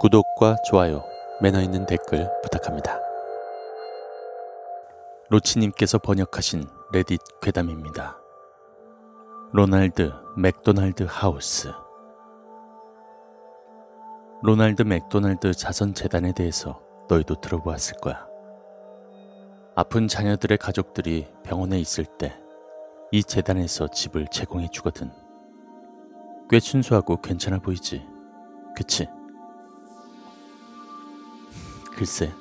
구독과 좋아요, 매너 있는 댓글 부탁합니다. 로치님께서 번역하신 레딧 괴담입니다. 로날드 맥도날드 하우스 로날드 맥도날드 자선재단에 대해서 너희도 들어보았을 거야. 아픈 자녀들의 가족들이 병원에 있을 때 이 재단에서 집을 제공해 주거든. 꽤 순수하고 괜찮아 보이지? 그치? 글쎄.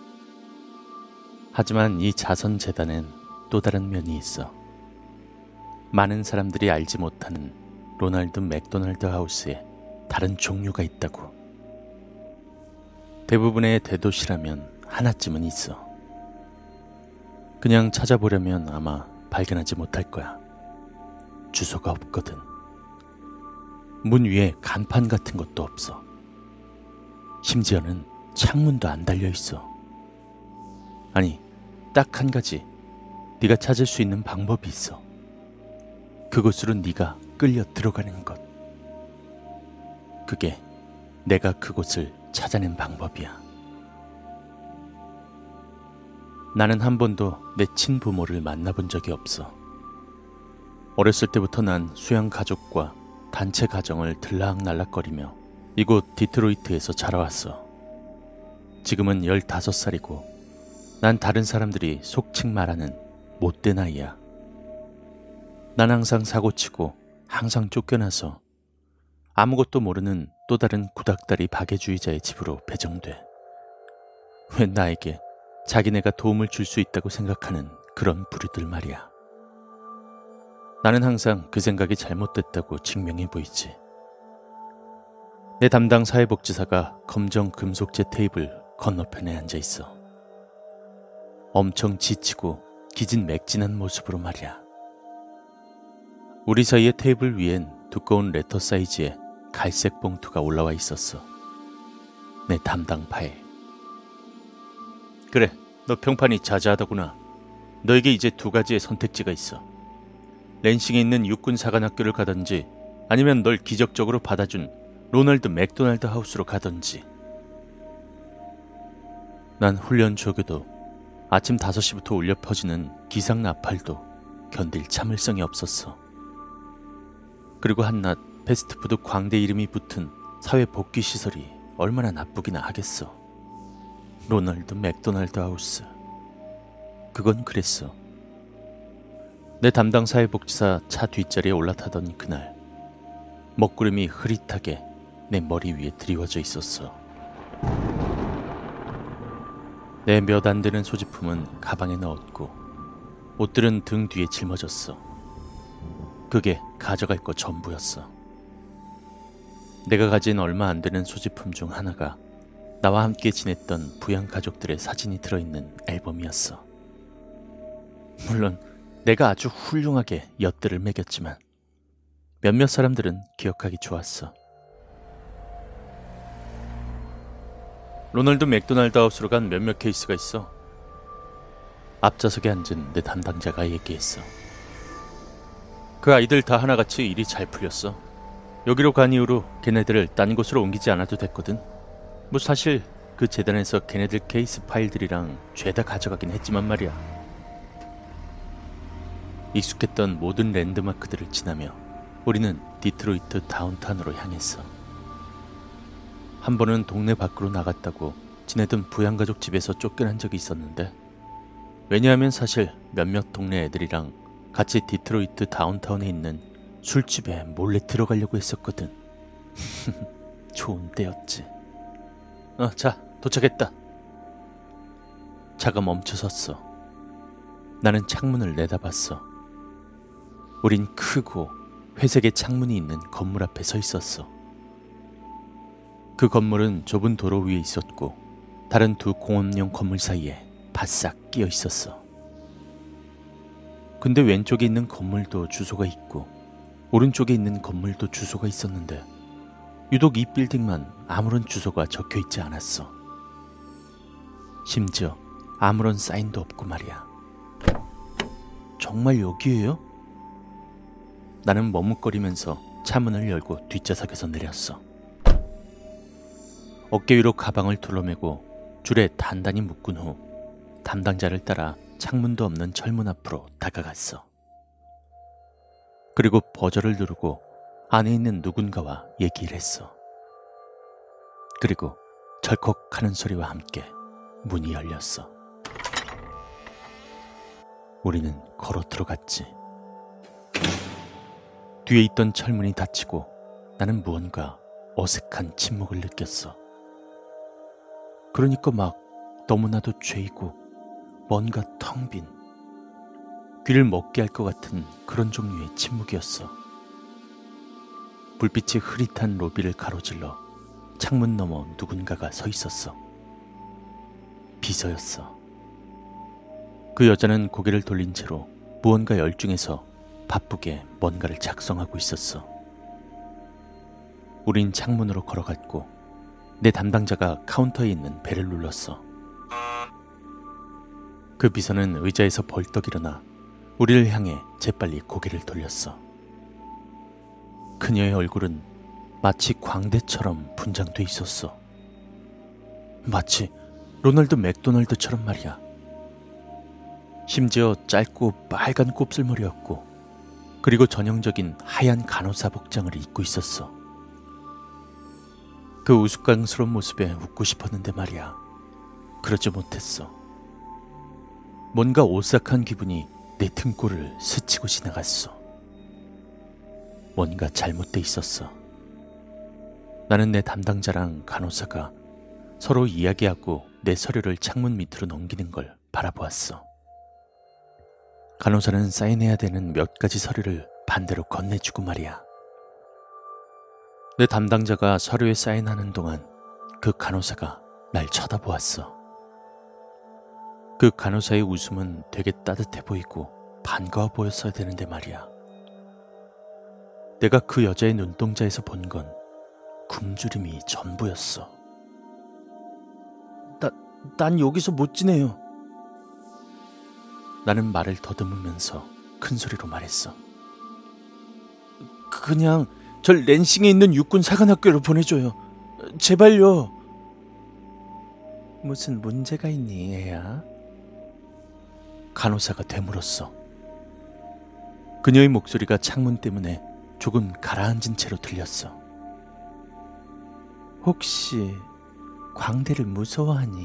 하지만 이 자선 재단엔 또 다른 면이 있어. 많은 사람들이 알지 못하는 로날드 맥도날드 하우스에 다른 종류가 있다고. 대부분의 대도시라면 하나쯤은 있어. 그냥 찾아보려면 아마 발견하지 못할 거야. 주소가 없거든. 문 위에 간판 같은 것도 없어. 심지어는 창문도 안 달려 있어. 아니, 딱 한 가지 네가 찾을 수 있는 방법이 있어. 그곳으로 네가 끌려 들어가는 것. 그게 내가 그곳을 찾아낸 방법이야. 나는 한 번도 내 친부모를 만나본 적이 없어. 어렸을 때부터 난 수양 가족과 단체 가정을 들락날락거리며 이곳 디트로이트에서 자라왔어. 지금은 15살이고 난 다른 사람들이 속칭 말하는 못된 아이야. 난 항상 사고치고 항상 쫓겨나서 아무것도 모르는 또 다른 구닥다리 박애주의자의 집으로 배정돼. 왜 나에게 자기네가 도움을 줄 수 있다고 생각하는 그런 부류들 말이야. 나는 항상 그 생각이 잘못됐다고 증명해 보이지. 내 담당 사회복지사가 검정 금속재 테이블 건너편에 앉아 있어. 엄청 지치고 기진맥진한 모습으로 말이야. 우리 사이의 테이블 위엔 두꺼운 레터 사이즈의 갈색 봉투가 올라와 있었어. 내 담당 파에. 그래, 너 평판이 자자하더구나. 너에게 이제 두 가지의 선택지가 있어. 랜싱에 있는 육군 사관학교를 가든지 아니면 널 기적적으로 받아준 로널드 맥도날드 하우스로 가든지. 난 훈련 조교도 아침 5시부터 울려 퍼지는 기상 나팔도 견딜 참을성이 없었어. 그리고 한낱 패스트푸드 광대 이름이 붙은 사회 복귀 시설이 얼마나 나쁘기나 하겠어. 로널드 맥도날드 하우스. 그건 그랬어. 내 담당 사회복지사 차 뒷자리에 올라타던 그날 먹구름이 흐릿하게 내 머리 위에 드리워져 있었어. 내 몇 안 되는 소지품은 가방에 넣었고 옷들은 등 뒤에 짊어졌어. 그게 가져갈 거 전부였어. 내가 가진 얼마 안 되는 소지품 중 하나가 나와 함께 지냈던 부양 가족들의 사진이 들어있는 앨범이었어. 물론 내가 아주 훌륭하게 엿들을 먹였지만 몇몇 사람들은 기억하기 좋았어. 로널드 맥도날드 하우스로 간 몇몇 케이스가 있어. 앞좌석에 앉은 내 담당자가 얘기했어. 그 아이들 다 하나같이 일이 잘 풀렸어. 여기로 간 이후로 걔네들을 딴 곳으로 옮기지 않아도 됐거든. 뭐 사실 그 재단에서 걔네들 케이스 파일들이랑 죄다 가져가긴 했지만 말이야. 익숙했던 모든 랜드마크들을 지나며 우리는 디트로이트 다운타운으로 향했어. 한 번은 동네 밖으로 나갔다고 지내던 부양가족 집에서 쫓겨난 적이 있었는데 왜냐하면 사실 몇몇 동네 애들이랑 같이 디트로이트 다운타운에 있는 술집에 몰래 들어가려고 했었거든. 좋은 때였지. 어, 자, 도착했다. 차가 멈춰섰어. 나는 창문을 내다봤어. 우린 크고 회색의 창문이 있는 건물 앞에 서 있었어. 그 건물은 좁은 도로 위에 있었고 다른 두 공업용 건물 사이에 바싹 끼어 있었어. 근데 왼쪽에 있는 건물도 주소가 있고 오른쪽에 있는 건물도 주소가 있었는데 유독 이 빌딩만 아무런 주소가 적혀 있지 않았어. 심지어 아무런 사인도 없고 말이야. 정말 여기에요? 나는 머뭇거리면서 차문을 열고 뒷좌석에서 내렸어. 어깨 위로 가방을 둘러매고 줄에 단단히 묶은 후 담당자를 따라 창문도 없는 철문 앞으로 다가갔어. 그리고 버저를 누르고 안에 있는 누군가와 얘기를 했어. 그리고 절컥 하는 소리와 함께 문이 열렸어. 우리는 걸어 들어갔지. 뒤에 있던 철문이 닫히고 나는 무언가 어색한 침묵을 느꼈어. 그러니까 막 너무나도 죄이고 뭔가 텅 빈, 귀를 먹게 할 것 같은 그런 종류의 침묵이었어. 불빛이 흐릿한 로비를 가로질러 창문 너머 누군가가 서 있었어. 비서였어. 그 여자는 고개를 돌린 채로 무언가 열중해서 바쁘게 뭔가를 작성하고 있었어. 우린 창문으로 걸어갔고 내 담당자가 카운터에 있는 벨을 눌렀어. 그 비서는 의자에서 벌떡 일어나 우리를 향해 재빨리 고개를 돌렸어. 그녀의 얼굴은 마치 광대처럼 분장돼 있었어. 마치 로널드 맥도널드처럼 말이야. 심지어 짧고 빨간 곱슬머리였고, 그리고 전형적인 하얀 간호사 복장을 입고 있었어. 그 우스꽝스러운 모습에 웃고 싶었는데 말이야. 그러지 못했어. 뭔가 오싹한 기분이 내 등골을 스치고 지나갔어. 뭔가 잘못돼 있었어. 나는 내 담당자랑 간호사가 서로 이야기하고 내 서류를 창문 밑으로 넘기는 걸 바라보았어. 간호사는 사인해야 되는 몇 가지 서류를 반대로 건네주고 말이야. 내 담당자가 서류에 사인하는 동안 그 간호사가 날 쳐다보았어. 그 간호사의 웃음은 되게 따뜻해 보이고 반가워 보였어야 되는데 말이야. 내가 그 여자의 눈동자에서 본 건 굶주림이 전부였어. 나, 난 여기서 못 지내요. 나는 말을 더듬으면서 큰 소리로 말했어. 그냥 절 랜싱에 있는 육군 사관학교로 보내줘요. 제발요. 무슨 문제가 있니, 애야? 간호사가 되물었어. 그녀의 목소리가 창문 때문에 조금 가라앉은 채로 들렸어. 혹시 광대를 무서워하니?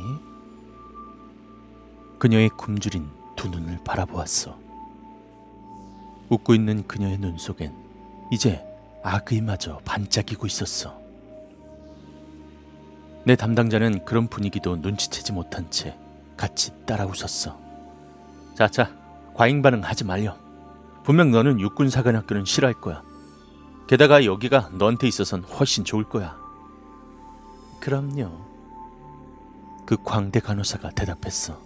그녀의 굶주린 두 눈을 바라보았어. 웃고 있는 그녀의 눈 속엔 이제 악의마저 반짝이고 있었어. 내 담당자는 그런 분위기도 눈치채지 못한 채 같이 따라 웃었어. 자자, 과잉 반응하지 말려. 분명 너는 육군사관학교는 싫어할 거야. 게다가 여기가 너한테 있어선 훨씬 좋을 거야. 그럼요. 그 광대 간호사가 대답했어.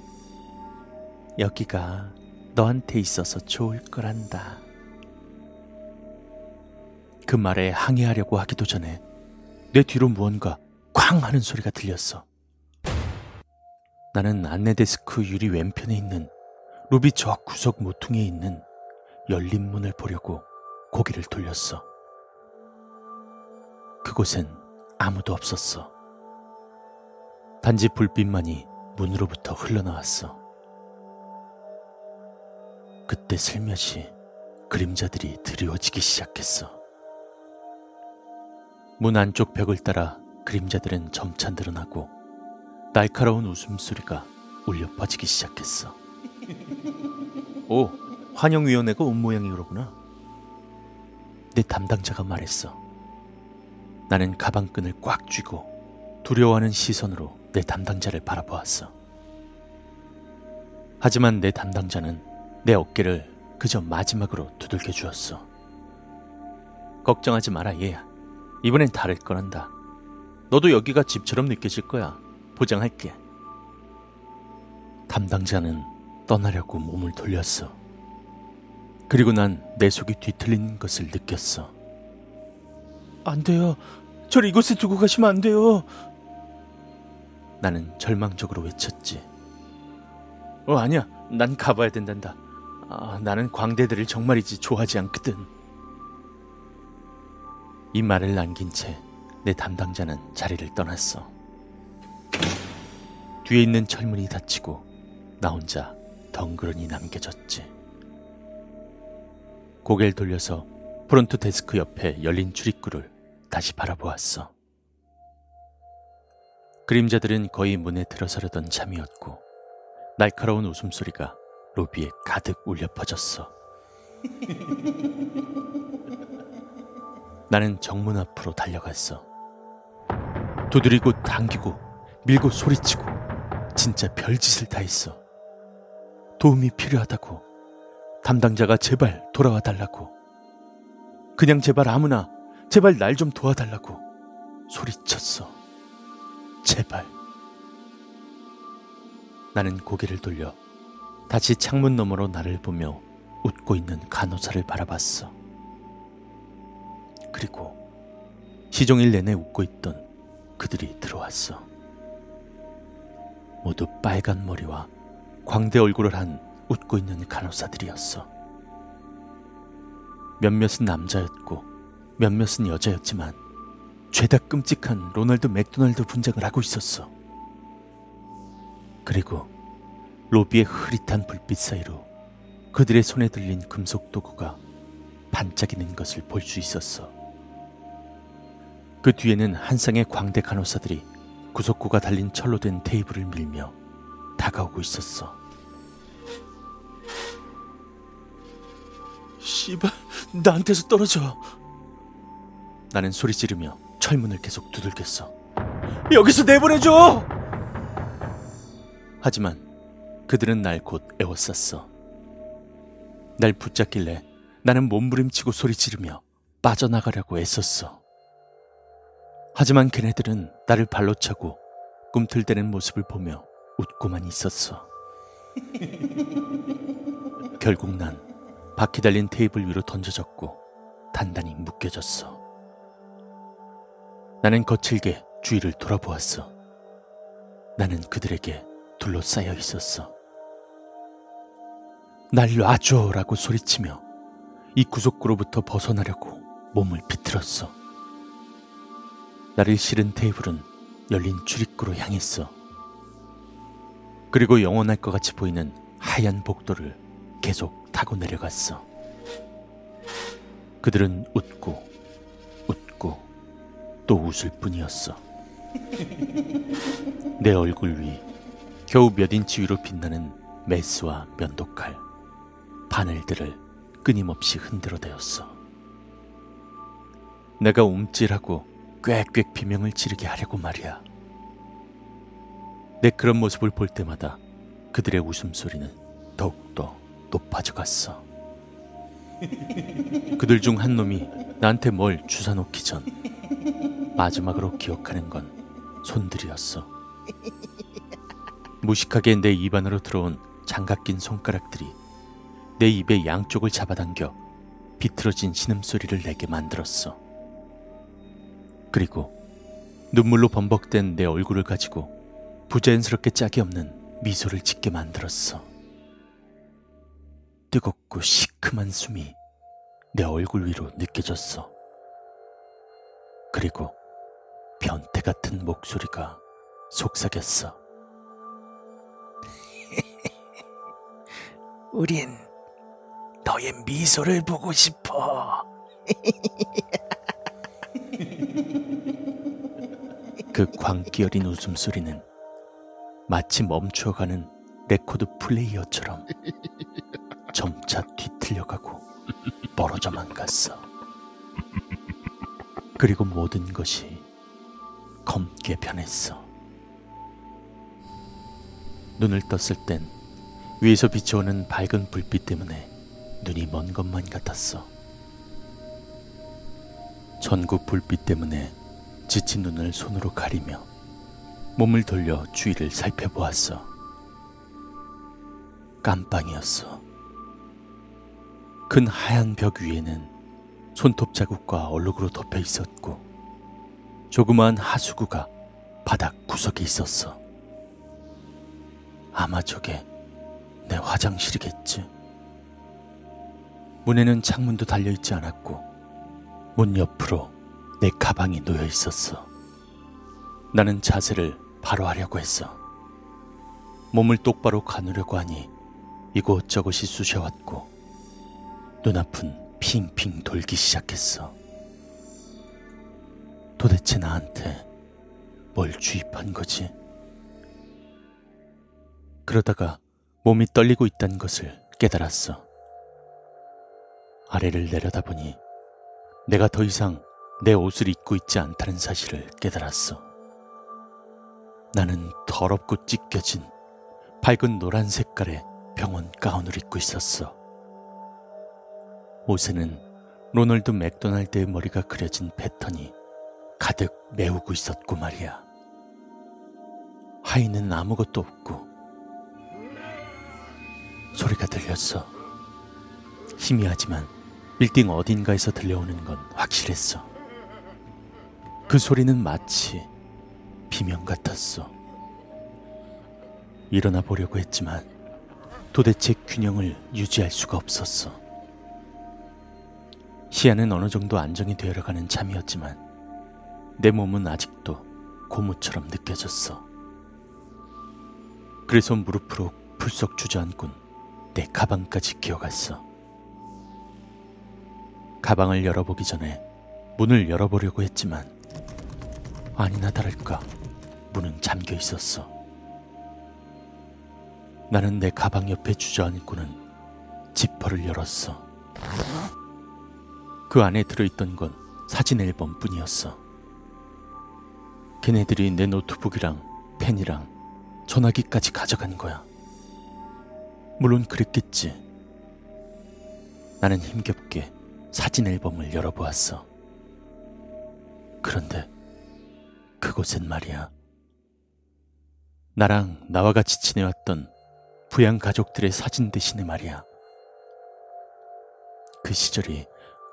여기가 너한테 있어서 좋을 거란다. 그 말에 항의하려고 하기도 전에 내 뒤로 무언가 쾅 하는 소리가 들렸어. 나는 안내 데스크 유리 왼편에 있는 루비 저 구석 모퉁이에 있는 열린 문을 보려고 고개를 돌렸어. 그곳엔 아무도 없었어. 단지 불빛만이 문으로부터 흘러나왔어. 그때 슬며시 그림자들이 드리워지기 시작했어. 문 안쪽 벽을 따라 그림자들은 점차 늘어나고 날카로운 웃음소리가 울려 퍼지기 시작했어. 오, 환영위원회가 온 모양이 그러구나. 내 담당자가 말했어. 나는 가방끈을 꽉 쥐고 두려워하는 시선으로 내 담당자를 바라보았어. 하지만 내 담당자는 내 어깨를 그저 마지막으로 두들겨 주었어. 걱정하지 마라, 얘야. 이번엔 다를 거란다. 너도 여기가 집처럼 느껴질 거야. 보장할게. 담당자는 떠나려고 몸을 돌렸어. 그리고 난 내 속이 뒤틀린 것을 느꼈어. 안 돼요. 절 이곳에 두고 가시면 안 돼요. 나는 절망적으로 외쳤지. 어, 아니야. 난 가봐야 된단다. 아, 나는 광대들을 정말이지 좋아하지 않거든. 이 말을 남긴 채 내 담당자는 자리를 떠났어. 뒤에 있는 철문이 닫히고 나 혼자 덩그러니 남겨졌지. 고개를 돌려서 프론트 데스크 옆에 열린 출입구를 다시 바라보았어. 그림자들은 거의 문에 들어서려던 참이었고 날카로운 웃음소리가 로비에 가득 울려 퍼졌어. 나는 정문 앞으로 달려갔어. 두드리고 당기고 밀고 소리치고 진짜 별짓을 다 했어. 도움이 필요하다고 담당자가 제발 돌아와 달라고 그냥 제발 아무나 제발 날 좀 도와달라고 소리쳤어. 제발. 나는 고개를 돌려 다시 창문 너머로 나를 보며 웃고 있는 간호사를 바라봤어. 그리고 시종일 내내 웃고 있던 그들이 들어왔어. 모두 빨간 머리와 광대 얼굴을 한 웃고 있는 간호사들이었어. 몇몇은 남자였고 몇몇은 여자였지만 죄다 끔찍한 로널드 맥도날드 분장을 하고 있었어. 그리고 로비의 흐릿한 불빛 사이로 그들의 손에 들린 금속 도구가 반짝이는 것을 볼 수 있었어. 그 뒤에는 한 쌍의 광대 간호사들이 구석구가 달린 철로 된 테이블을 밀며 다가오고 있었어. 씨발, 나한테서 떨어져. 나는 소리 지르며 철문을 계속 두들겼어. 여기서 내보내줘! 하지만 그들은 날곧 에워쌌어. 날 붙잡길래 나는 몸부림치고 소리 지르며 빠져나가려고 애썼어. 하지만 걔네들은 나를 발로 차고 꿈틀대는 모습을 보며 웃고만 있었어. 결국 난 바퀴 달린 테이블 위로 던져졌고 단단히 묶여졌어. 나는 거칠게 주위를 돌아보았어. 나는 그들에게 둘러싸여 있었어. 날 놔줘라고 소리치며 이 구석구로부터 벗어나려고 몸을 비틀었어. 나를 실은 테이블은 열린 출입구로 향했어. 그리고 영원할 것 같이 보이는 하얀 복도를 계속 타고 내려갔어. 그들은 웃고 웃고 또 웃을 뿐이었어. 내 얼굴 위 겨우 몇 인치 위로 빛나는 메스와 면도칼, 바늘들을 끊임없이 흔들어 대었어. 내가 움찔하고 꽥꽥 비명을 지르게 하려고 말이야. 내 그런 모습을 볼 때마다 그들의 웃음소리는 더욱더 높아져 갔어. 그들 중 한 놈이 나한테 뭘 주사 놓기 전 마지막으로 기억하는 건 손들이었어. 무식하게 내 입안으로 들어온 장갑 낀 손가락들이 내 입의 양쪽을 잡아당겨 비틀어진 신음소리를 내게 만들었어. 그리고 눈물로 범벅된 내 얼굴을 가지고 부자연스럽게 짝이 없는 미소를 짓게 만들었어. 뜨겁고 시큼한 숨이 내 얼굴 위로 느껴졌어. 그리고 변태 같은 목소리가 속삭였어. 우린 너의 미소를 보고 싶어. 그 광기 어린 웃음소리는 마치 멈추어가는 레코드 플레이어처럼 점차 뒤틀려가고 멀어져만 갔어. 그리고 모든 것이 검게 변했어. 눈을 떴을 땐 위에서 비춰오는 밝은 불빛 때문에 눈이 먼 것만 같았어. 전구 불빛 때문에 지친 눈을 손으로 가리며 몸을 돌려 주위를 살펴보았어. 깜빵이었어. 큰 하얀 벽 위에는 손톱 자국과 얼룩으로 덮여 있었고, 조그마한 하수구가 바닥 구석에 있었어. 아마 저게 내 화장실이겠지. 문에는 창문도 달려 있지 않았고, 문 옆으로 내 가방이 놓여 있었어. 나는 자세를 바로 하려고 했어. 몸을 똑바로 가누려고 하니 이곳저곳이 쑤셔왔고 눈앞은 핑핑 돌기 시작했어. 도대체 나한테 뭘 주입한 거지? 그러다가 몸이 떨리고 있다는 것을 깨달았어. 아래를 내려다보니 내가 더 이상 내 옷을 입고 있지 않다는 사실을 깨달았어. 나는 더럽고 찢겨진 밝은 노란 색깔의 병원 가운을 입고 있었어. 옷에는 로널드 맥도날드의 머리가 그려진 패턴이 가득 메우고 있었고 말이야. 하의는 아무것도 없고 소리가 들렸어. 희미하지만 빌딩 어딘가에서 들려오는 건 확실했어. 그 소리는 마치 비명 같았어. 일어나 보려고 했지만 도대체 균형을 유지할 수가 없었어. 시야는 어느 정도 안정이 되어 가는 참이었지만 내 몸은 아직도 고무처럼 느껴졌어. 그래서 무릎으로 풀썩 주저앉곤 내 가방까지 기어갔어. 가방을 열어보기 전에 문을 열어보려고 했지만 아니나 다를까 문은 잠겨 있었어. 나는 내 가방 옆에 주저앉고는 지퍼를 열었어. 그 안에 들어있던 건 사진 앨범 뿐이었어. 걔네들이 내 노트북이랑 펜이랑 전화기까지 가져간 거야. 물론 그랬겠지. 나는 힘겹게 사진 앨범을 열어보았어. 그런데 그곳엔 말이야. 나랑 나와 같이 지내왔던 부양 가족들의 사진 대신에 말이야. 그 시절이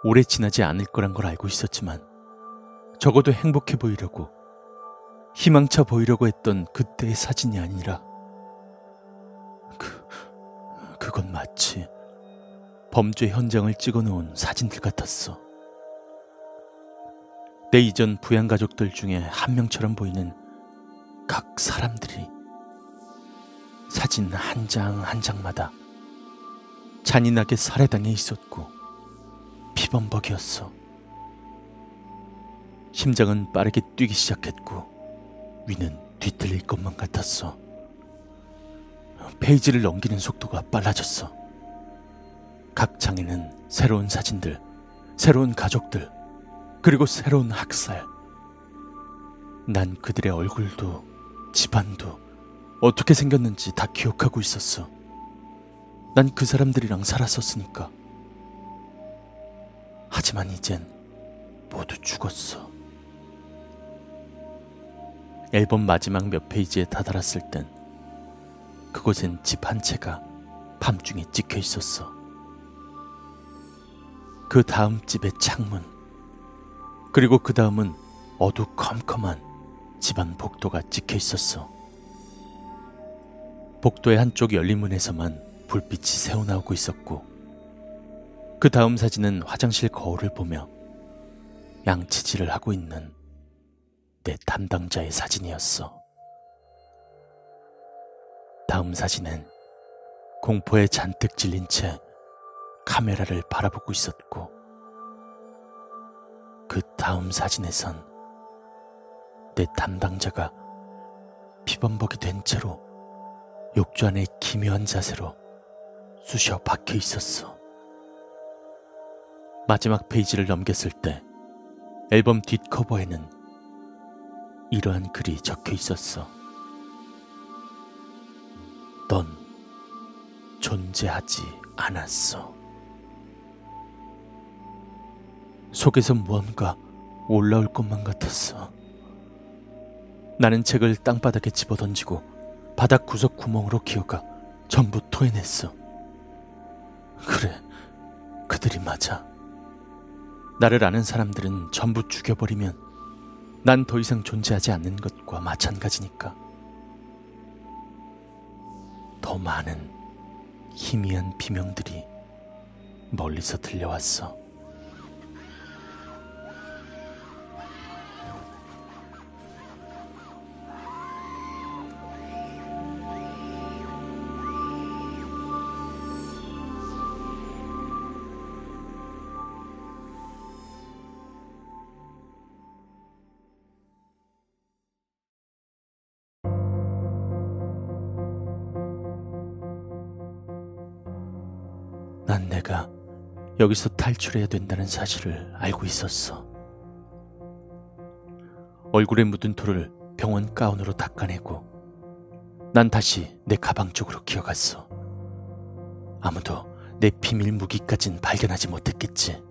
오래 지나지 않을 거란 걸 알고 있었지만 적어도 행복해 보이려고 희망차 보이려고 했던 그때의 사진이 아니라 그 그건 마치 범죄 현장을 찍어 놓은 사진들 같았어. 내 이전 부양 가족들 중에 한 명처럼 보이는 각 사람들이 사진 한 장 한 장마다 잔인하게 살해당해 있었고 피범벅이었어. 심장은 빠르게 뛰기 시작했고 위는 뒤틀릴 것만 같았어. 페이지를 넘기는 속도가 빨라졌어. 각 장에는 새로운 사진들, 새로운 가족들, 그리고 새로운 학살. 난 그들의 얼굴도 집안도 어떻게 생겼는지 다 기억하고 있었어. 난 그 사람들이랑 살았었으니까. 하지만 이젠 모두 죽었어. 앨범 마지막 몇 페이지에 다다랐을 땐 그곳엔 집 한 채가 밤중에 찍혀 있었어. 그 다음 집의 창문, 그리고 그 다음은 어두컴컴한 집안 복도가 찍혀 있었어. 복도의 한쪽 열린 문에서만 불빛이 새어나오고 있었고, 그 다음 사진은 화장실 거울을 보며 양치질을 하고 있는 내 담당자의 사진이었어. 다음 사진은 공포에 잔뜩 질린 채 카메라를 바라보고 있었고, 그 다음 사진에선 내 담당자가 피범벅이 된 채로 욕조 안에 기묘한 자세로 쑤셔 박혀 있었어. 마지막 페이지를 넘겼을 때 앨범 뒷커버에는 이러한 글이 적혀 있었어. 넌 존재하지 않았어. 속에서 무언가 올라올 것만 같았어. 나는 책을 땅바닥에 집어던지고 바닥 구석 구멍으로 기어가 전부 토해냈어. 그래, 그들이 맞아. 나를 아는 사람들은 전부 죽여버리면 난 더 이상 존재하지 않는 것과 마찬가지니까. 더 많은 희미한 비명들이 멀리서 들려왔어. 내가 여기서 탈출해야 된다는 사실을 알고 있었어. 얼굴에 묻은 토를 병원 가운으로 닦아내고 난 다시 내 가방 쪽으로 기어갔어. 아무도 내 비밀 무기까진 발견하지 못했겠지.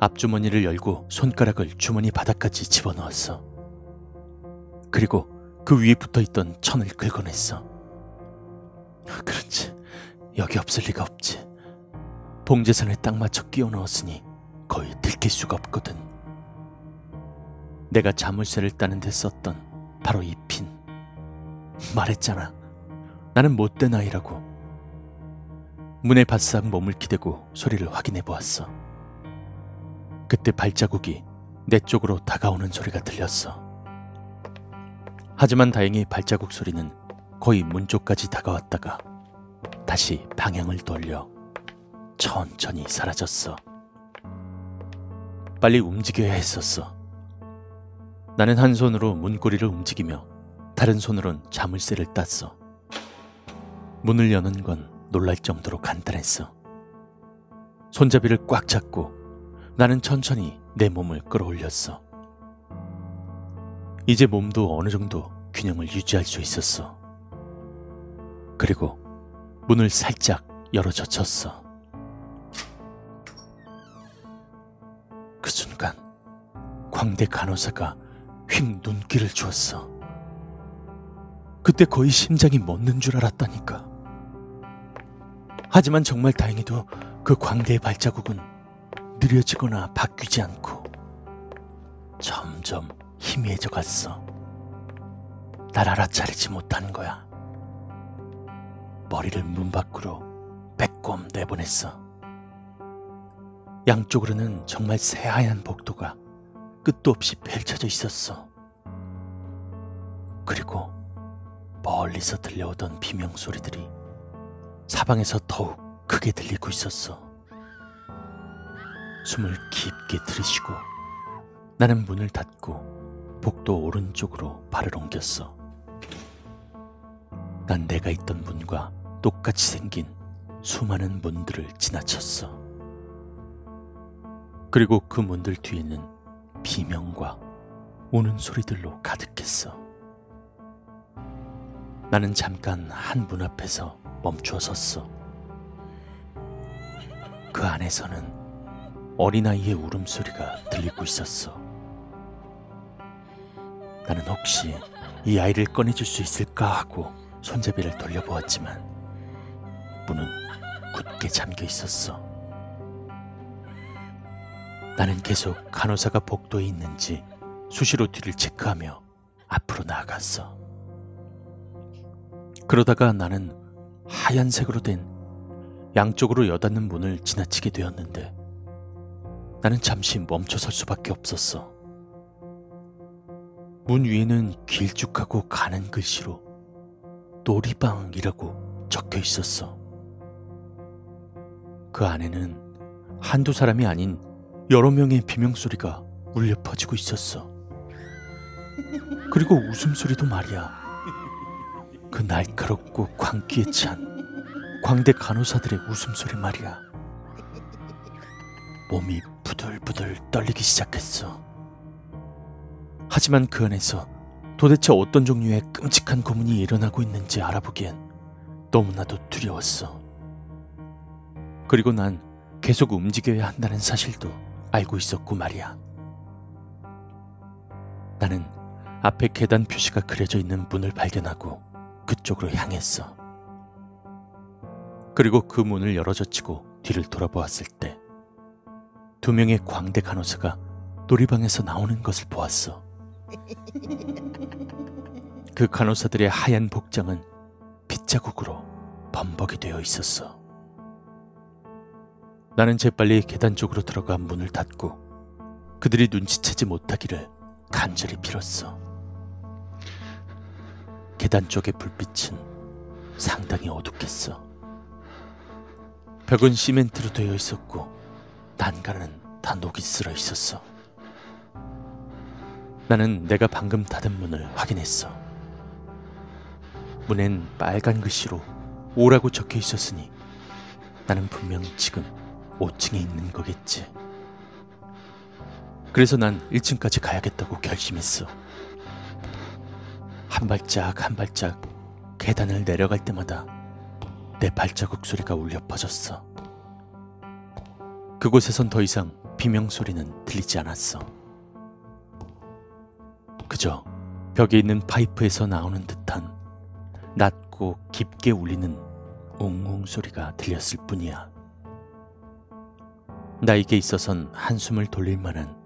앞주머니를 열고 손가락을 주머니 바닥까지 집어넣었어. 그리고 그 위에 붙어 있던 천을 긁어냈어. 그렇지. 여기 없을 리가 없지. 봉제선에 딱 맞춰 끼워 넣었으니 거의 들킬 수가 없거든. 내가 자물쇠를 따는 데 썼던 바로 이 핀. 말했잖아. 나는 못된 아이라고. 문에 바싹 몸을 기대고 소리를 확인해 보았어. 그때 발자국이 내 쪽으로 다가오는 소리가 들렸어. 하지만 다행히 발자국 소리는 거의 문 쪽까지 다가왔다가 다시 방향을 돌려 천천히 사라졌어. 빨리 움직여야 했었어. 나는 한 손으로 문고리를 움직이며 다른 손으론 자물쇠를 땄어. 문을 여는 건 놀랄 정도로 간단했어. 손잡이를 꽉 잡고 나는 천천히 내 몸을 끌어올렸어. 이제 몸도 어느 정도 균형을 유지할 수 있었어. 그리고 문을 살짝 열어 젖혔어. 그 순간 광대 간호사가 휙 눈길을 주었어. 그때 거의 심장이 멎는 줄 알았다니까. 하지만 정말 다행히도 그 광대의 발자국은 느려지거나 바뀌지 않고 점점 희미해져 갔어. 날 알아차리지 못한 거야. 머리를 문 밖으로 빼꼼 내보냈어. 양쪽으로는 정말 새하얀 복도가 끝도 없이 펼쳐져 있었어. 그리고 멀리서 들려오던 비명 소리들이 사방에서 더욱 크게 들리고 있었어. 숨을 깊게 들이쉬고 나는 문을 닫고 복도 오른쪽으로 발을 옮겼어. 난 내가 있던 문과 똑같이 생긴 수많은 문들을 지나쳤어. 그리고 그 문들 뒤에는 비명과 우는 소리들로 가득했어. 나는 잠깐 한 문 앞에서 멈추어 섰어. 그 안에서는 어린아이의 울음소리가 들리고 있었어. 나는 혹시 이 아이를 꺼내줄 수 있을까 하고 손잡이를 돌려보았지만 문은 굳게 잠겨 있었어. 나는 계속 간호사가 복도에 있는지 수시로 뒤를 체크하며 앞으로 나아갔어. 그러다가 나는 하얀색으로 된 양쪽으로 여닫는 문을 지나치게 되었는데 나는 잠시 멈춰설 수밖에 없었어. 문 위에는 길쭉하고 가는 글씨로 놀이방이라고 적혀 있었어. 그 안에는 한두 사람이 아닌 여러 명의 비명소리가 울려 퍼지고 있었어. 그리고 웃음소리도 말이야. 그 날카롭고 광기에 찬 광대 간호사들의 웃음소리 말이야. 몸이 부들부들 떨리기 시작했어. 하지만 그 안에서 도대체 어떤 종류의 끔찍한 고문이 일어나고 있는지 알아보기엔 너무나도 두려웠어. 그리고 난 계속 움직여야 한다는 사실도 알고 있었고 말이야. 나는 앞에 계단 표시가 그려져 있는 문을 발견하고 그쪽으로 향했어. 그리고 그 문을 열어젖히고 뒤를 돌아보았을 때 두 명의 광대 간호사가 놀이방에서 나오는 것을 보았어. 그 간호사들의 하얀 복장은 빗자국으로 범벅이 되어 있었어. 나는 재빨리 계단 쪽으로 들어가 문을 닫고 그들이 눈치채지 못하기를 간절히 빌었어. 계단 쪽의 불빛은 상당히 어둡겠어. 벽은 시멘트로 되어 있었고 난간은 다 녹이 쓸어 있었어. 나는 내가 방금 닫은 문을 확인했어. 문엔 빨간 글씨로 오라고 적혀 있었으니 나는 분명 지금 5층에 있는 거겠지. 그래서 난 1층까지 가야겠다고 결심했어. 한 발짝 한 발짝 계단을 내려갈 때마다 내 발자국 소리가 울려 퍼졌어. 그곳에선 더 이상 비명 소리는 들리지 않았어. 그저 벽에 있는 파이프에서 나오는 듯한 낮고 깊게 울리는 웅웅 소리가 들렸을 뿐이야. 나에게 있어선 한숨을 돌릴 만한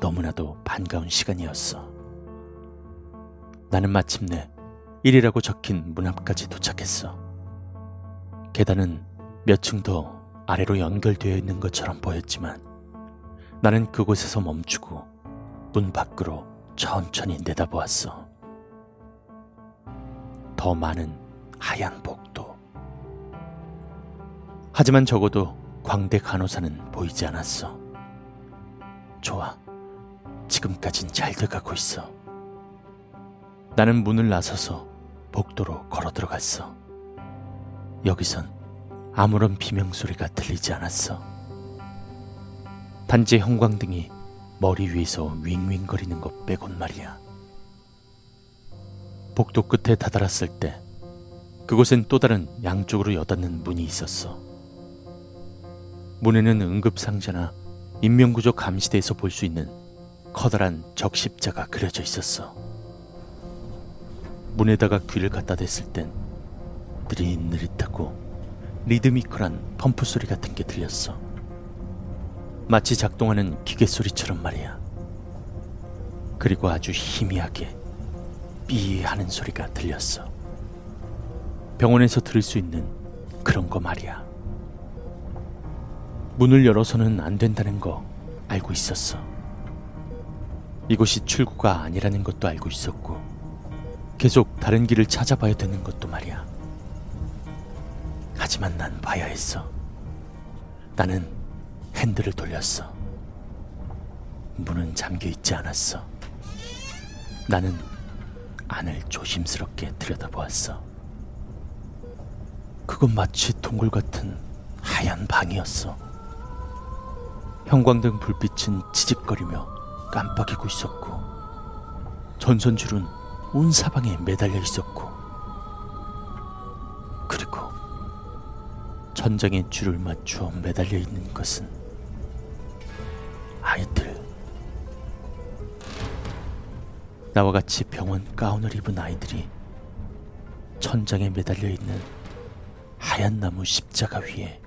너무나도 반가운 시간이었어. 나는 마침내 1이라고 적힌 문 앞까지 도착했어. 계단은 몇 층 더 아래로 연결되어 있는 것처럼 보였지만 나는 그곳에서 멈추고 문 밖으로 천천히 내다보았어. 더 많은 하얀 복도. 하지만 적어도 광대 간호사는 보이지 않았어. 좋아. 지금까진 잘 돼가고 있어. 나는 문을 나서서 복도로 걸어 들어갔어. 여기선 아무런 비명 소리가 들리지 않았어. 단지 형광등이 머리 위에서 윙윙거리는 것 빼곤 말이야. 복도 끝에 다다랐을 때 그곳엔 또 다른 양쪽으로 여닫는 문이 있었어. 문에는 응급상자나 인명구조 감시대에서 볼 수 있는 커다란 적십자가 그려져 있었어. 문에다가 귀를 갖다 댔을 땐 느릿느릿하고 리드미컬한 펌프 소리 같은 게 들렸어. 마치 작동하는 기계 소리처럼 말이야. 그리고 아주 희미하게 삐 하는 소리가 들렸어. 병원에서 들을 수 있는 그런 거 말이야. 문을 열어서는 안 된다는 거 알고 있었어. 이곳이 출구가 아니라는 것도 알고 있었고, 계속 다른 길을 찾아봐야 되는 것도 말이야. 하지만 난 봐야 했어. 나는 핸들을 돌렸어. 문은 잠겨 있지 않았어. 나는 안을 조심스럽게 들여다보았어. 그건 마치 동굴 같은 하얀 방이었어. 형광등 불빛은 지직거리며 깜빡이고 있었고, 전선줄은 온 사방에 매달려 있었고, 그리고 천장에 줄을 맞추어 매달려 있는 것은 아이들. 나와 같이 병원 가운을 입은 아이들이 천장에 매달려 있는 하얀 나무 십자가 위에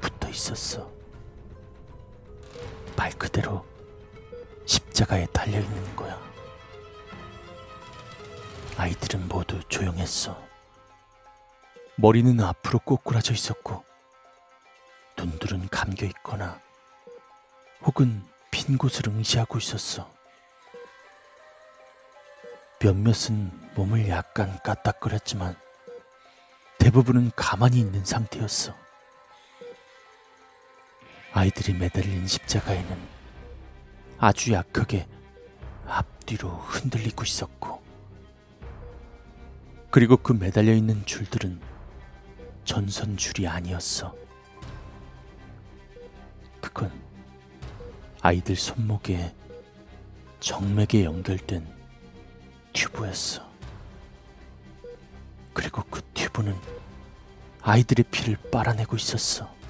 붙어 있었어. 말 그대로 십자가에 달려 있는 거야. 아이들은 모두 조용했어. 머리는 앞으로 꼬꾸라져 있었고, 눈들은 감겨 있거나, 혹은 빈 곳을 응시하고 있었어. 몇몇은 몸을 약간 까딱거렸지만, 대부분은 가만히 있는 상태였어. 아이들이 매달린 십자가에는 아주 약하게 앞뒤로 흔들리고 있었고, 그리고 그 매달려 있는 줄들은 전선 줄이 아니었어. 그건 아이들 손목에 정맥에 연결된 튜브였어. 그리고 그 튜브는 아이들의 피를 빨아내고 있었어.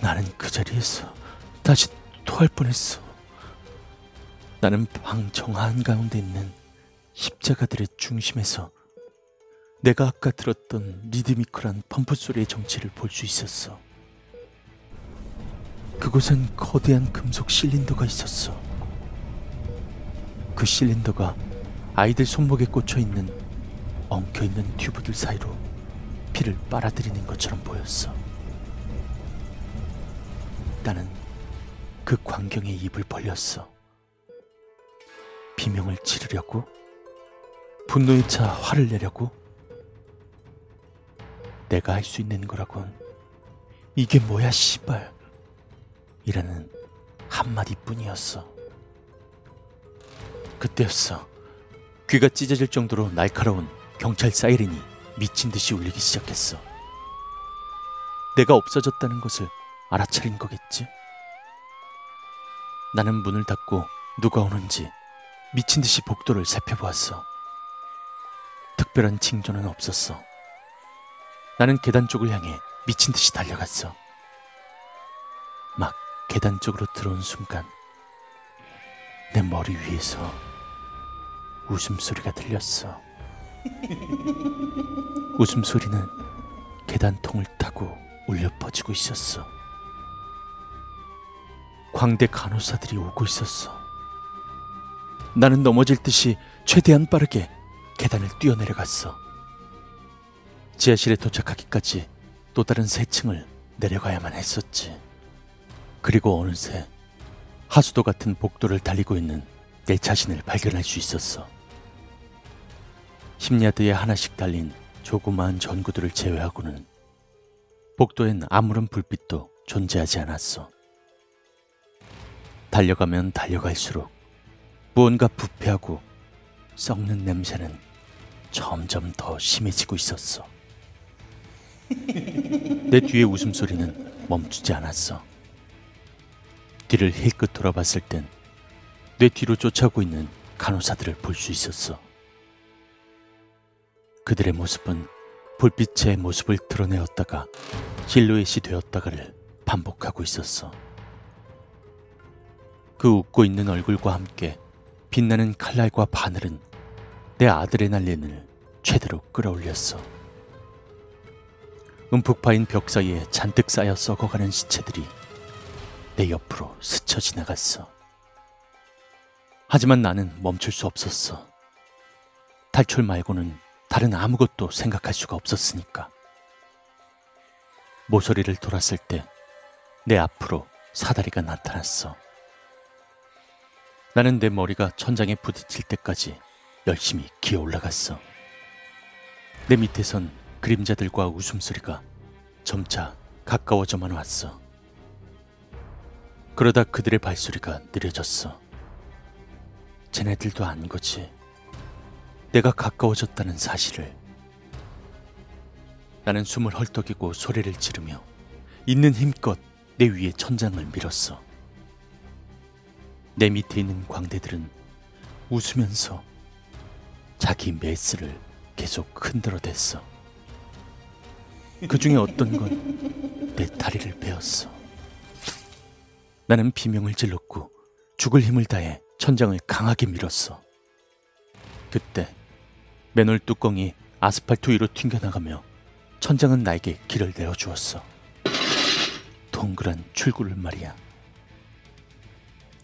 나는 그 자리에서 다시 토할 뻔했어. 나는 방 정한 가운데 있는 십자가들의 중심에서 내가 아까 들었던 리드미컬한 펌프 소리의 정체를 볼 수 있었어. 그곳엔 거대한 금속 실린더가 있었어. 그 실린더가 아이들 손목에 꽂혀 있는 엉켜 있는 튜브들 사이로 피를 빨아들이는 것처럼 보였어. 나는 그 광경에 입을 벌렸어. 비명을 지르려고? 분노에 차 화를 내려고? 내가 할 수 있는 거라곤 이게 뭐야 씨발 이라는 한마디뿐이었어. 그때였어. 귀가 찢어질 정도로 날카로운 경찰 사이렌이 미친 듯이 울리기 시작했어. 내가 없어졌다는 것을 알아차린 거겠지? 나는 문을 닫고 누가 오는지 미친 듯이 복도를 살펴보았어. 특별한 징조는 없었어. 나는 계단 쪽을 향해 미친 듯이 달려갔어. 막 계단 쪽으로 들어온 순간 내 머리 위에서 웃음소리가 들렸어. 웃음소리는 계단통을 타고 울려 퍼지고 있었어. 광대 간호사들이 오고 있었어. 나는 넘어질 듯이 최대한 빠르게 계단을 뛰어내려갔어. 지하실에 도착하기까지 또 다른 세 층을 내려가야만 했었지. 그리고 어느새 하수도 같은 복도를 달리고 있는 내 자신을 발견할 수 있었어. 10야드에 하나씩 달린 조그마한 전구들을 제외하고는 복도엔 아무런 불빛도 존재하지 않았어. 달려가면 달려갈수록 무언가 부패하고 썩는 냄새는 점점 더 심해지고 있었어. 내 뒤의 웃음소리는 멈추지 않았어. 뒤를 힐끗 돌아봤을 땐 내 뒤로 쫓아오고 있는 간호사들을 볼 수 있었어. 그들의 모습은 불빛의 모습을 드러내었다가 실루엣이 되었다가를 반복하고 있었어. 그 웃고 있는 얼굴과 함께 빛나는 칼날과 바늘은 내 아드레날린을 최대로 끌어올렸어. 움푹 파인 벽 사이에 잔뜩 쌓여 썩어가는 시체들이 내 옆으로 스쳐 지나갔어. 하지만 나는 멈출 수 없었어. 탈출 말고는 다른 아무것도 생각할 수가 없었으니까. 모서리를 돌았을 때 내 앞으로 사다리가 나타났어. 나는 내 머리가 천장에 부딪힐 때까지 열심히 기어 올라갔어. 내 밑에선 그림자들과 웃음소리가 점차 가까워져만 왔어. 그러다 그들의 발소리가 느려졌어. 쟤네들도 안 거지. 내가 가까워졌다는 사실을. 나는 숨을 헐떡이고 소리를 지르며 있는 힘껏 내 위에 천장을 밀었어. 내 밑에 있는 광대들은 웃으면서 자기 메스를 계속 흔들어댔어. 그 중에 어떤 건 내 다리를 베었어. 나는 비명을 질렀고 죽을 힘을 다해 천장을 강하게 밀었어. 그때 맨홀 뚜껑이 아스팔트 위로 튕겨나가며 천장은 나에게 길을 내어주었어. 동그란 출구를 말이야.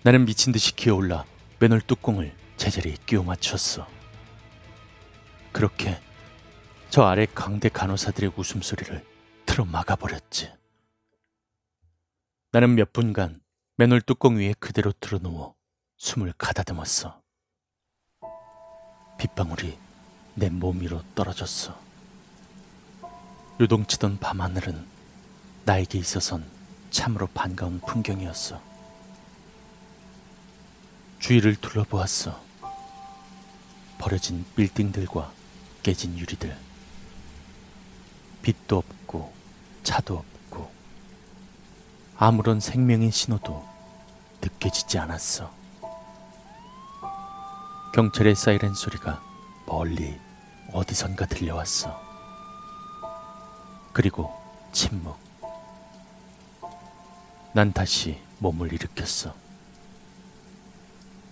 나는 미친 듯이 기어올라 맨홀 뚜껑을 제자리에 끼워 맞췄어. 그렇게 저 아래 강대 간호사들의 웃음소리를 틀어 막아버렸지. 나는 몇 분간 맨홀 뚜껑 위에 그대로 드러누워 숨을 가다듬었어. 빗방울이 내 몸 위로 떨어졌어. 요동치던 밤하늘은 나에게 있어선 참으로 반가운 풍경이었어. 주위를 둘러보았어. 버려진 빌딩들과 깨진 유리들. 빛도 없고 차도 없고 아무런 생명의 신호도 느껴지지 않았어. 경찰의 사이렌 소리가 멀리 어디선가 들려왔어. 그리고 침묵. 난 다시 몸을 일으켰어.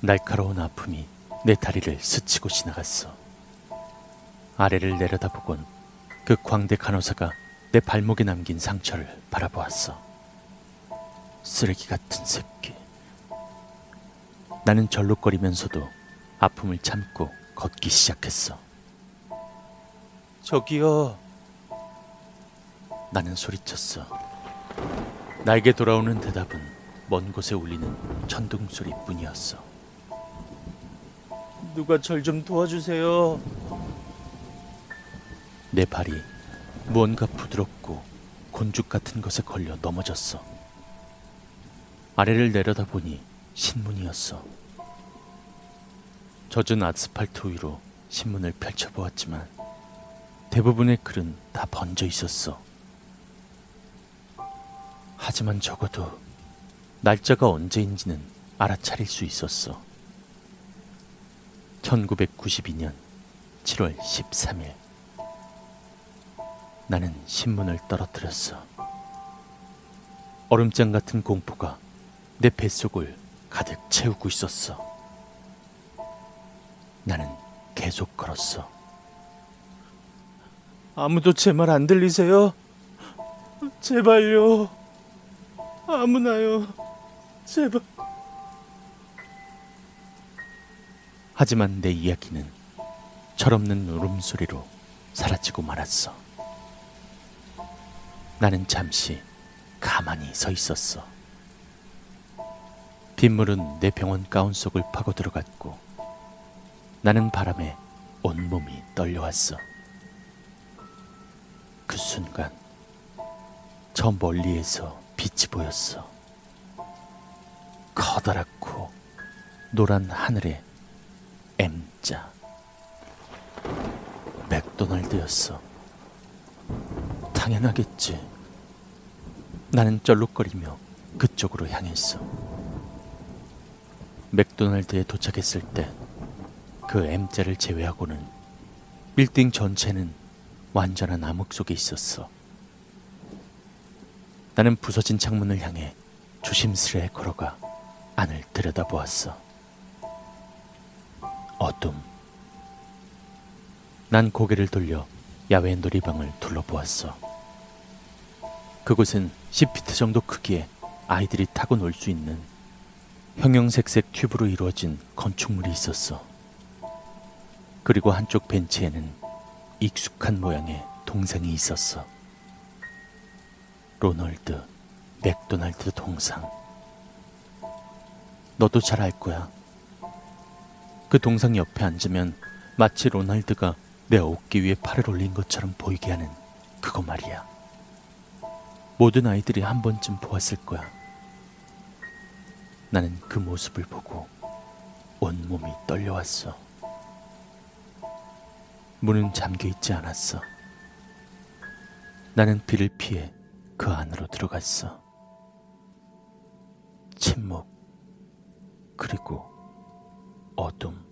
날카로운 아픔이 내 다리를 스치고 지나갔어. 아래를 내려다보곤 그 광대 간호사가 내 발목에 남긴 상처를 바라보았어. 쓰레기 같은 새끼. 나는 절룩거리면서도 아픔을 참고 걷기 시작했어. 저기요. 나는 소리쳤어. 나에게 돌아오는 대답은 먼 곳에 울리는 천둥 소리뿐이었어. 누가 절 좀 도와주세요. 내 발이 무언가 부드럽고 곤죽 같은 것에 걸려 넘어졌어. 아래를 내려다 보니 신문이었어. 젖은 아스팔트 위로 신문을 펼쳐보았지만 대부분의 글은 다 번져 있었어. 하지만 적어도 날짜가 언제인지는 알아차릴 수 있었어. 1992년 7월 13일. 나는 신문을 떨어뜨렸어. 얼음장 같은 공포가 내 뱃속을 가득 채우고 있었어. 나는 계속 걸었어. 아무도 제 말 안 들리세요? 제발요. 아무나요. 제발. 하지만 내 이야기는 철없는 울음소리로 사라지고 말았어. 나는 잠시 가만히 서 있었어. 빗물은 내 병원 가운 속을 파고 들어갔고 나는 바람에 온몸이 떨려왔어. 그 순간 저 멀리에서 빛이 보였어. 커다랗고 노란 하늘에 M자 맥도날드였어. 당연하겠지. 나는 쩔룩거리며 그쪽으로 향했어. 맥도날드에 도착했을 때 그 M자를 제외하고는 빌딩 전체는 완전한 암흑 속에 있었어. 나는 부서진 창문을 향해 조심스레 걸어가 안을 들여다보았어. 어둠. 난 고개를 돌려 야외 놀이방을 둘러보았어. 그곳은 10피트 정도 크기의 아이들이 타고 놀 수 있는 형형색색 튜브로 이루어진 건축물이 있었어. 그리고 한쪽 벤치에는 익숙한 모양의 동상이 있었어. 로널드, 맥도날드 동상. 너도 잘 알 거야. 그 동상 옆에 앉으면 마치 로날드가 내 어깨 위에 팔을 올린 것처럼 보이게 하는 그거 말이야. 모든 아이들이 한 번쯤 보았을 거야. 나는 그 모습을 보고 온몸이 떨려왔어. 문은 잠겨 있지 않았어. 나는 비를 피해 그 안으로 들어갔어. 침묵, 그리고 어둠.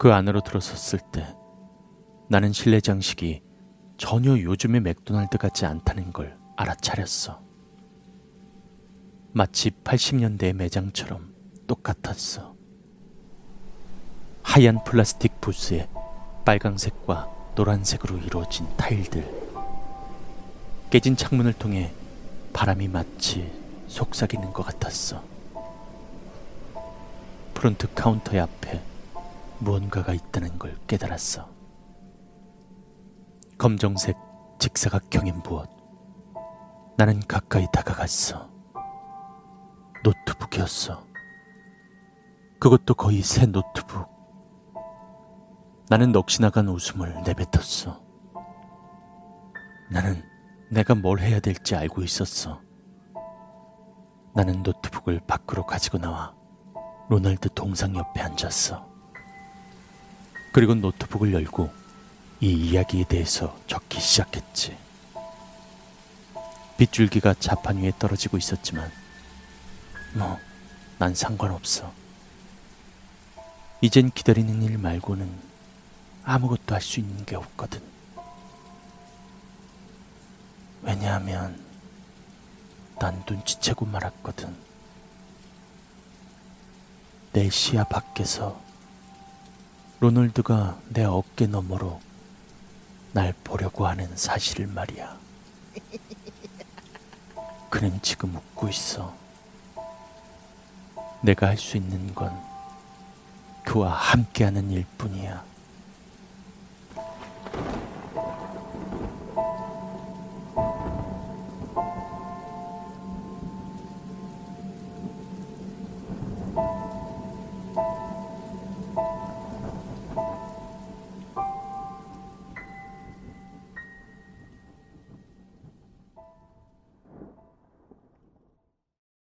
그 안으로 들어섰을 때 나는 실내 장식이 전혀 요즘의 맥도날드 같지 않다는 걸 알아차렸어. 마치 80년대 매장처럼 똑같았어. 하얀 플라스틱 부스에 빨강색과 노란색으로 이루어진 타일들. 깨진 창문을 통해 바람이 마치 속삭이는 것 같았어. 프론트 카운터의 앞에 무언가가 있다는 걸 깨달았어. 검정색 직사각형인 무엇. 나는 가까이 다가갔어. 노트북이었어. 그것도 거의 새 노트북. 나는 넋이 나간 웃음을 내뱉었어. 나는 내가 뭘 해야 될지 알고 있었어. 나는 노트북을 밖으로 가지고 나와 로널드 동상 옆에 앉았어. 그리고 노트북을 열고 이 이야기에 대해서 적기 시작했지. 빗줄기가 자판 위에 떨어지고 있었지만, 뭐, 난 상관없어. 이젠 기다리는 일 말고는 아무것도 할 수 있는 게 없거든. 왜냐하면, 난 눈치채고 말았거든. 내 시야 밖에서 로널드가 내 어깨 너머로 날 보려고 하는 사실을 말이야. 그는 지금 웃고 있어. 내가 할 수 있는 건 그와 함께하는 일뿐이야.